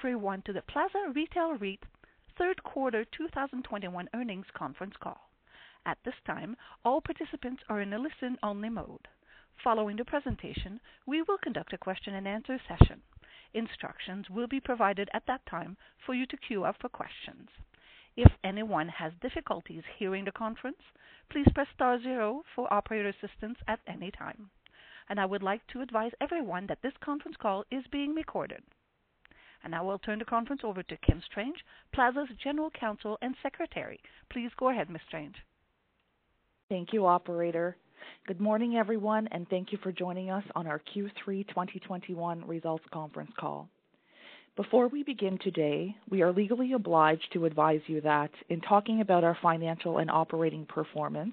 Everyone to the Plaza Retail REIT third quarter 2021 earnings conference call. At this time, all participants are in a listen-only mode. Following the presentation, we will conduct a question-and-answer session. Instructions will be provided at that time for you to queue up for questions. If anyone has difficulties hearing the conference, please press star zero for operator assistance at any time. And I would like to advise everyone that this conference call is being recorded. I will turn the conference over to Kim Strange, Plaza's General Counsel and Secretary. Please go ahead, Ms. Strange. Thank you, operator. Good morning, everyone, and thank you for joining us on our Q3 2021 results conference call. Before we begin today, we are legally obliged to advise you that in talking about our financial and operating performance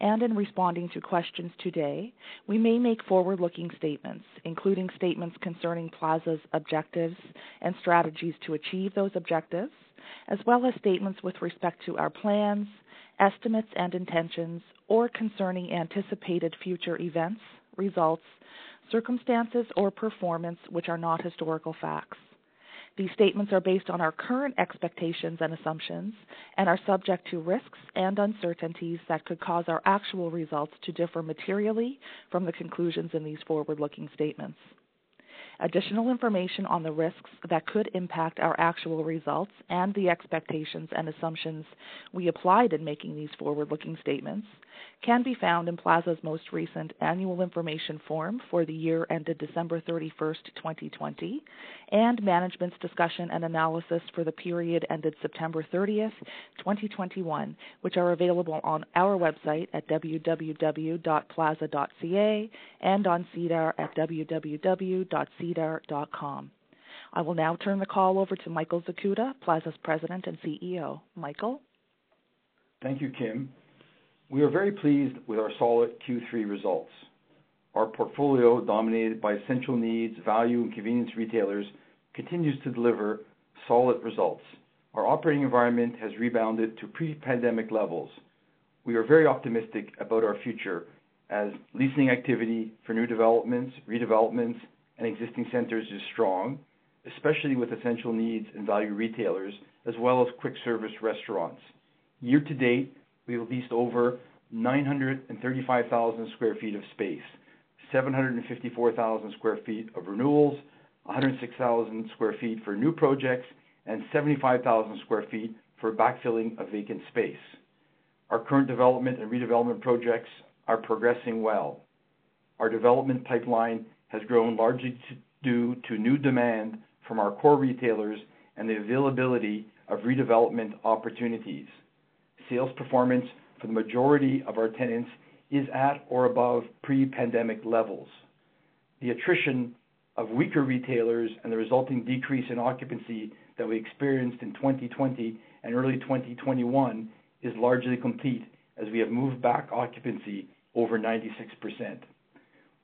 and in responding to questions today, we may make forward-looking statements, including statements concerning Plaza's objectives and strategies to achieve those objectives, as well as statements with respect to our plans, estimates, and intentions, or concerning anticipated future events, results, circumstances, or performance which are not historical facts. These statements are based on our current expectations and assumptions and are subject to risks and uncertainties that could cause our actual results to differ materially from the conclusions in these forward-looking statements. Additional information on the risks that could impact our actual results and the expectations and assumptions we applied in making these forward-looking statements can be found in Plaza's most recent annual information form for the year ended December 31st, 2020, and management's discussion and analysis for the period ended September 30th, 2021, which are available on our website at www.plaza.ca and on SEDAR at I will now turn the call over to Michael Zakuta, Plaza's President and CEO. Michael? Thank you, Kim. We are very pleased with our solid Q3 results. Our portfolio, dominated by essential needs, value, and convenience retailers, continues to deliver solid results. Our operating environment has rebounded to pre-pandemic levels. We are very optimistic about our future as leasing activity for new developments, redevelopments, and existing centers is strong, especially with essential needs and value retailers, as well as quick service restaurants. Year to date, we have leased over 935,000 sq ft of space, 754,000 sq ft of renewals, 106,000 sq ft for new projects, and 75,000 sq ft for backfilling of vacant space. Our current development and redevelopment projects are progressing well. Our development pipeline has grown largely due to new demand from our core retailers and the availability of redevelopment opportunities. Sales performance for the majority of our tenants is at or above pre-pandemic levels. The attrition of weaker retailers and the resulting decrease in occupancy that we experienced in 2020 and early 2021 is largely complete as we have moved back occupancy over 96%.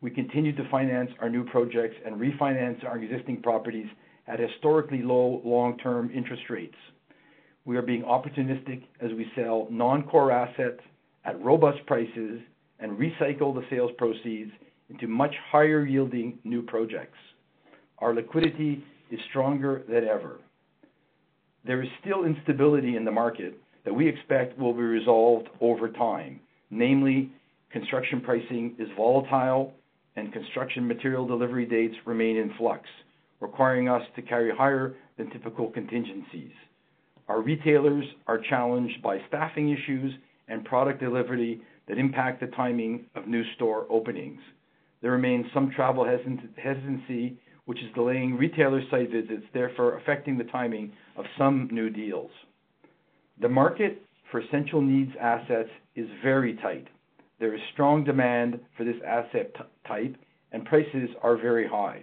We continue to finance our new projects and refinance our existing properties at historically low long-term interest rates. We are being opportunistic as we sell non-core assets at robust prices and recycle the sales proceeds into much higher-yielding new projects. Our liquidity is stronger than ever. There is still instability in the market that we expect will be resolved over time. Namely, construction pricing is volatile and construction material delivery dates remain in flux, requiring us to carry higher than typical contingencies. Our retailers are challenged by staffing issues and product delivery that impact the timing of new store openings. There remains some travel hesitancy, which is delaying retailer site visits, therefore affecting the timing of some new deals. The market for essential needs assets is very tight. There is strong demand for this asset type, and prices are very high.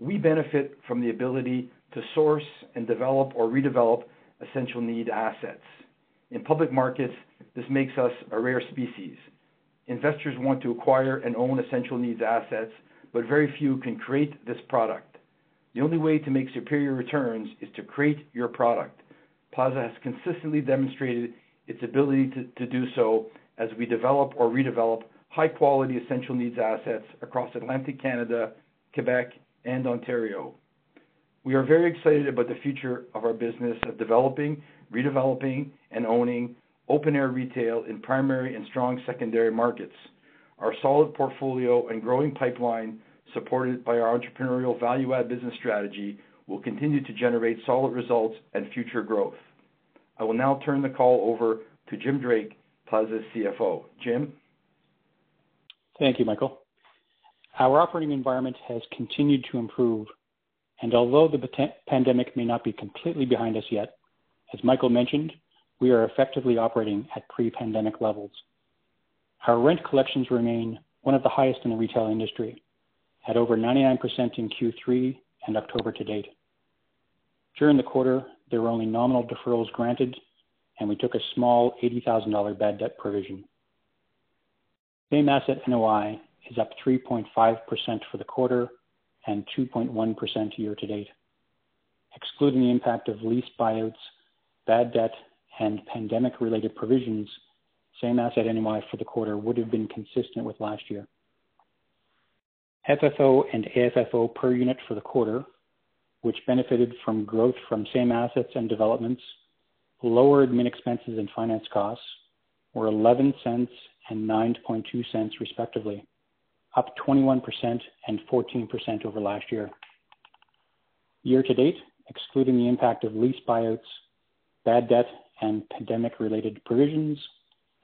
We benefit from the ability to source and develop or redevelop essential need assets. In public markets, this makes us a rare species. Investors want to acquire and own essential needs assets, but very few can create this product. The only way to make superior returns is to create your product. Plaza has consistently demonstrated its ability to do so as we develop or redevelop high-quality essential needs assets across Atlantic Canada, Quebec, and Ontario. We are very excited about the future of our business of developing, redeveloping, and owning open-air retail in primary and strong secondary markets. Our solid portfolio and growing pipeline, supported by our entrepreneurial value-add business strategy, will continue to generate solid results and future growth. I will now turn the call over to Jim Drake, Plaza's CFO. Jim? Thank you, Michael. Our operating environment has continued to improve, and although the pandemic may not be completely behind us yet, as Michael mentioned, we are effectively operating at pre-pandemic levels. Our rent collections remain one of the highest in the retail industry, at over 99% in Q3 and October to date. During the quarter, there were only nominal deferrals granted, and we took a small 80,000 dollar bad debt provision. Same asset NOI is up 3.5% for the quarter and 2.1% year to date. Excluding the impact of lease buyouts, bad debt, and pandemic-related provisions, same asset NOI for the quarter would have been consistent with last year. FFO and AFFO per unit for the quarter, which benefited from growth from same assets and developments, lower admin expenses and finance costs, were 11 cents and 9.2 cents respectively, up 21% and 14% over last year. Year to date, excluding the impact of lease buyouts, bad debt, and pandemic-related provisions,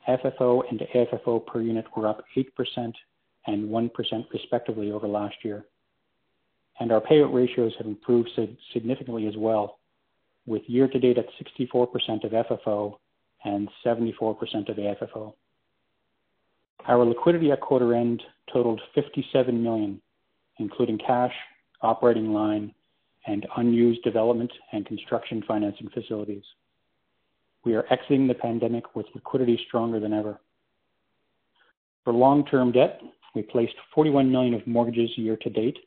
FFO and AFFO per unit were up 8% and 1% respectively over last year. And our payout ratios have improved significantly as well, with year to date at 64% of FFO and 74% of AFFO. Our liquidity at quarter end totaled 57 million, including cash, operating line, and unused development and construction financing facilities. We are exiting the pandemic with liquidity stronger than ever. For long-term debt, we placed 41 million of mortgages year to date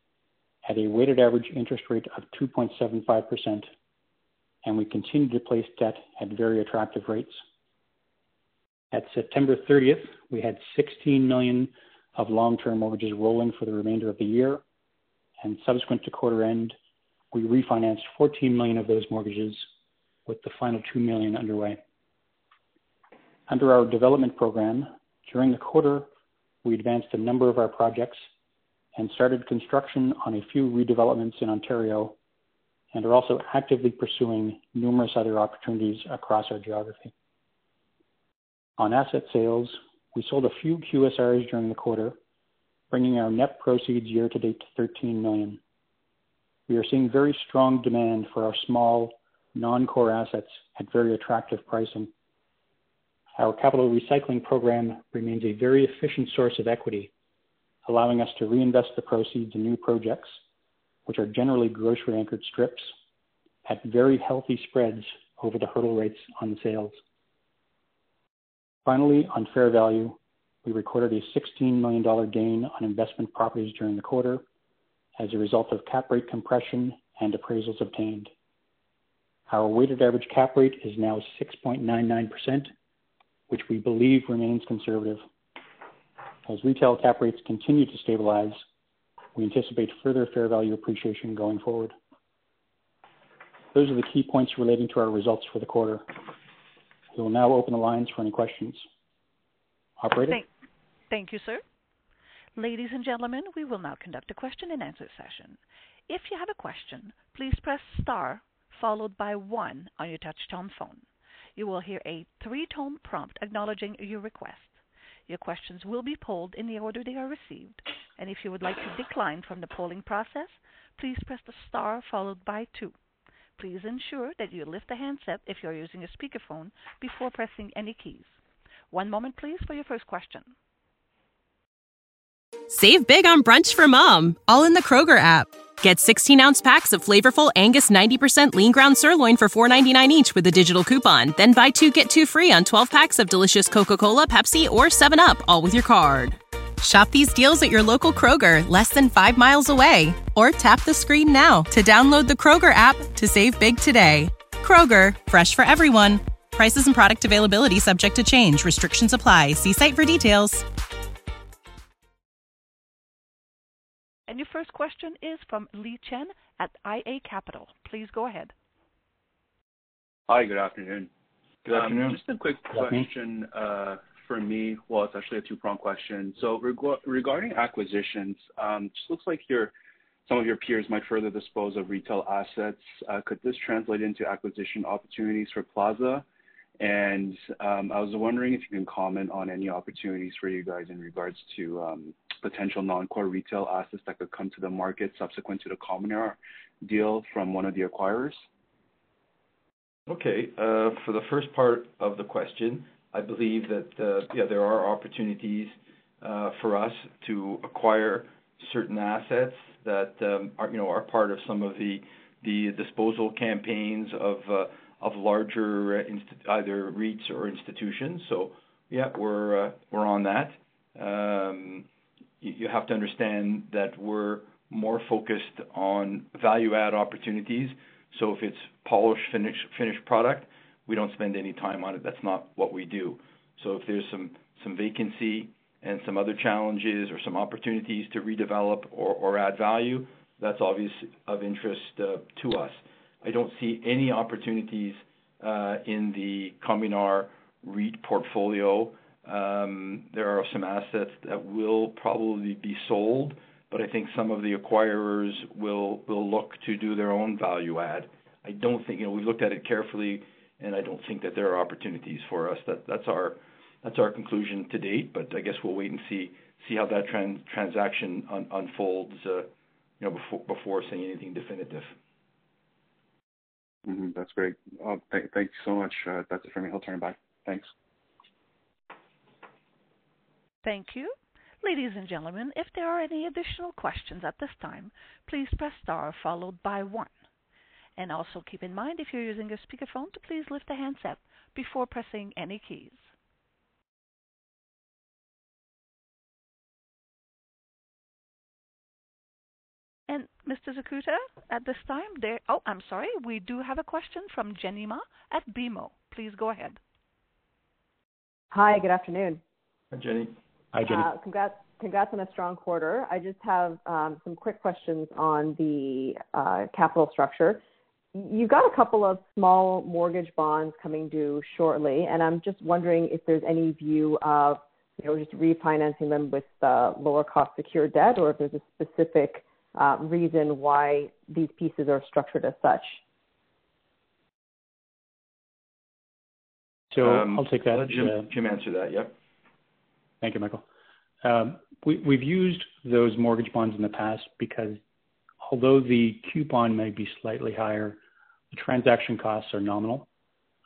at a weighted average interest rate of 2.75%, and we continue to place debt at very attractive rates. At September 30th, we had 16 million of long-term mortgages rolling for the remainder of the year, and subsequent to quarter end, we refinanced 14 million of those mortgages, with the final 2 million underway. Under our development program, during the quarter, we advanced a number of our projects and started construction on a few redevelopments in Ontario and are also actively pursuing numerous other opportunities across our geography. On asset sales, we sold a few QSRs during the quarter, bringing our net proceeds year to date to 13 million. We are seeing very strong demand for our small non-core assets at very attractive pricing. Our capital recycling program remains a very efficient source of equity, allowing us to reinvest the proceeds in new projects, which are generally grocery-anchored strips, at very healthy spreads over the hurdle rates on the sales. Finally, on fair value, we recorded a 16 million dollar gain on investment properties during the quarter as a result of cap rate compression and appraisals obtained. Our weighted average cap rate is now 6.99%, which we believe remains conservative. As retail cap rates continue to stabilize, we anticipate further fair value appreciation going forward. Those are the key points relating to our results for the quarter. We will now open the lines for any questions. Operator? Thank you, sir. Ladies and gentlemen, we will now conduct a question-and-answer session. If you have a question, please press star followed by one on your touchtone phone. You will hear a three-tone prompt acknowledging your request. Your questions will be polled in the order they are received, and if you would like to decline from the polling process, please press the star followed by two. Please ensure that you lift the handset if you're using a speakerphone before pressing any keys. One moment please for your first question. Save big on brunch for mom, all in the Kroger app. Get 16 ounce packs of flavorful Angus 90% lean ground sirloin for $4.99 each with a digital coupon. Then buy two get two free on 12 packs of delicious Coca Cola, Pepsi, or 7UP, all with your card. Shop these deals at your local Kroger, less than five miles away. Or tap the screen now to download the Kroger app to save big today. Kroger, fresh for everyone. Prices and product availability subject to change. Restrictions apply. See site for details. And your first question is from Lee Chen at iA Capital. Please go ahead. Hi, good afternoon. Good afternoon. Um, just a quick question uh, for me. Well, it's actually a two-pronged question. So reg- regarding acquisitions, um, just looks like some of your peers might further dispose of retail assets. Uh, could this translate into acquisition opportunities for Plaza? And um, I was wondering if you can comment on any opportunities for you guys in regards to um, potential non-core retail assets that could come to the market subsequent to the Cominar deal from one of the acquirers. Okay. Uh, for the first part of the question, I believe that, uh, yeah, there are opportunities uh, for us to acquire certain assets that, um, are, you know, are part of some of the the disposal campaigns of of larger either REITs or institutions. So yeah, we're we're on that. Um, you have to understand that we're more focused on value add opportunities. So if it's polished finished product, we don't spend any time on it. That's not what we do. So if there's some some vacancy and some other challenges or some opportunities to redevelop or, or add value, that's obviously of interest uh, to us. I don't see any opportunities uh, in the Cominar REIT portfolio um, there are some assets that will probably be sold, but I think some of the acquirers will will look to do their own value add. I don't think. You know, we've looked at it carefully, and I don't think that there are opportunities for us. That, that's our conclusion to date, but I guess we'll wait and see see how that transaction unfolds, uh, you know, before before saying anything definitive. Mm-hmm. That's great. Oh, Thank you so much. Uh, that's it for me. I'll turn it back. Thanks. Thank you. Ladies and gentlemen, if there are any additional questions at this time, please press star followed by one. And also keep in mind, if you're using a speakerphone, to please lift the handset before pressing any keys. And Mr. Zakuta, at this time, there. Oh, I'm sorry. We do have a question from Jenny Ma at BMO. Please go ahead. Hi, good afternoon. Hi, Jenny. Hi, Jenny. Uh, congrats, congrats on a strong quarter. I just have um, some quick questions on the uh, capital structure. You've got a couple of small mortgage bonds coming due shortly, and I'm just wondering if there's any view of, you know, just refinancing them with uh, lower cost secured debt, or if there's a specific uh, reason why these pieces are structured as such. So um, I'll take that. Let Jim, uh, Jim answer that. Yep. Thank you, Michael. Um, we've used those mortgage bonds in the past because although the coupon may be slightly higher, transaction costs are nominal.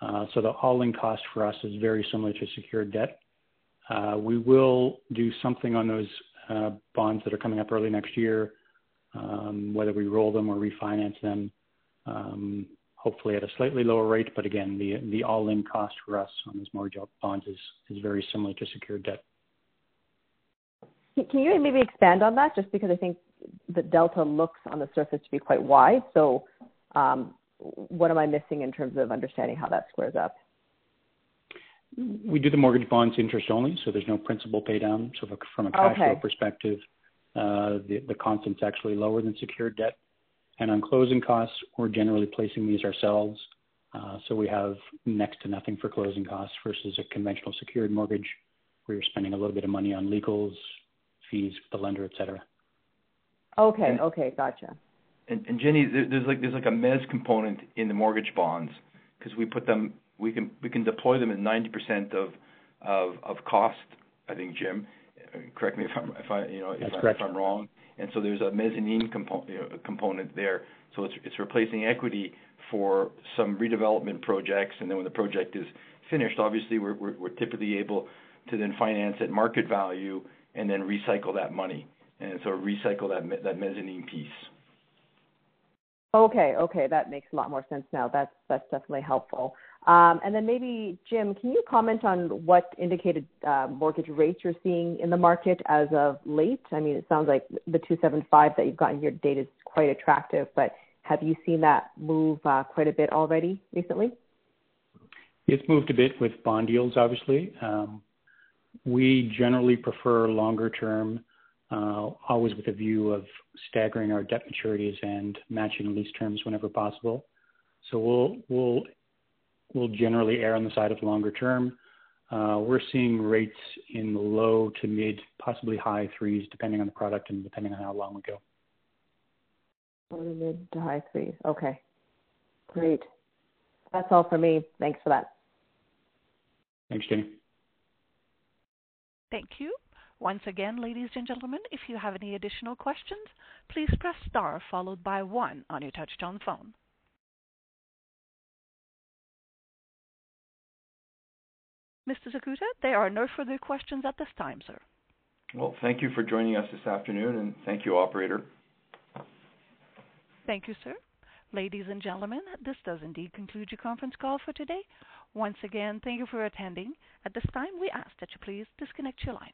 Uh, so the all-in cost for us is very similar to secured debt. Uh, we will do something on those uh, bonds that are coming up early next year, um, whether we roll them or refinance them, um, hopefully at a slightly lower rate. But again, the all-in cost for us on those mortgage bonds is very similar to secured debt. Can you maybe expand on that? Just because I think the delta looks on the surface to be quite wide. So, um, what am I missing in terms of understanding how that squares up? We do the mortgage bonds interest only, so there's no principal pay down. So from a cash flow perspective, uh, the, the constant's actually lower than secured debt. And on closing costs, we're generally placing these ourselves. Uh, so we have next to nothing for closing costs versus a conventional secured mortgage where you're spending a little bit of money on legals, fees with the lender, et cetera. Okay. And, okay. Gotcha. And, and Jenny, there's like there's like a mezz component in the mortgage bonds because we put them we can we can deploy them at 90% of of of cost. I think Jim, correct me if I'm if I you know if, I, if I'm wrong. And so there's a mezzanine component you know, component there. So it's it's replacing equity for some redevelopment projects, and then when the project is finished, obviously we're we're, we're typically able to then finance at market value and then recycle that money, and so recycle that that mezzanine piece. Okay, okay, that makes a lot more sense now. That's that's definitely helpful. Um, and then maybe Jim, can you comment on what indicated uh, mortgage rates you're seeing in the market as of late? I mean, it sounds like the 275 that you've gotten year to date is quite attractive, but have you seen that move uh, quite a bit already recently? It's moved a bit with bond yields, obviously. Um, we generally prefer longer term, always with a view of staggering our debt maturities and matching lease terms whenever possible. So we'll we'll we'll generally err on the side of longer term. Uh, we're seeing rates in the low to mid, possibly high threes, depending on the product and depending on how long we go. Low to mid to high threes. Okay, great. That's all for me. Thanks for that. Thanks, Jenny. Thank you. Once again, ladies and gentlemen, if you have any additional questions, please press star followed by one on your touchtone phone. Mr. Zakuta, there are no further questions at this time, sir. Well, thank you for joining us this afternoon, and thank you, operator. Thank you, sir. Ladies and gentlemen, this does indeed conclude your conference call for today. Once again, thank you for attending. At this time, we ask that you please disconnect your lines.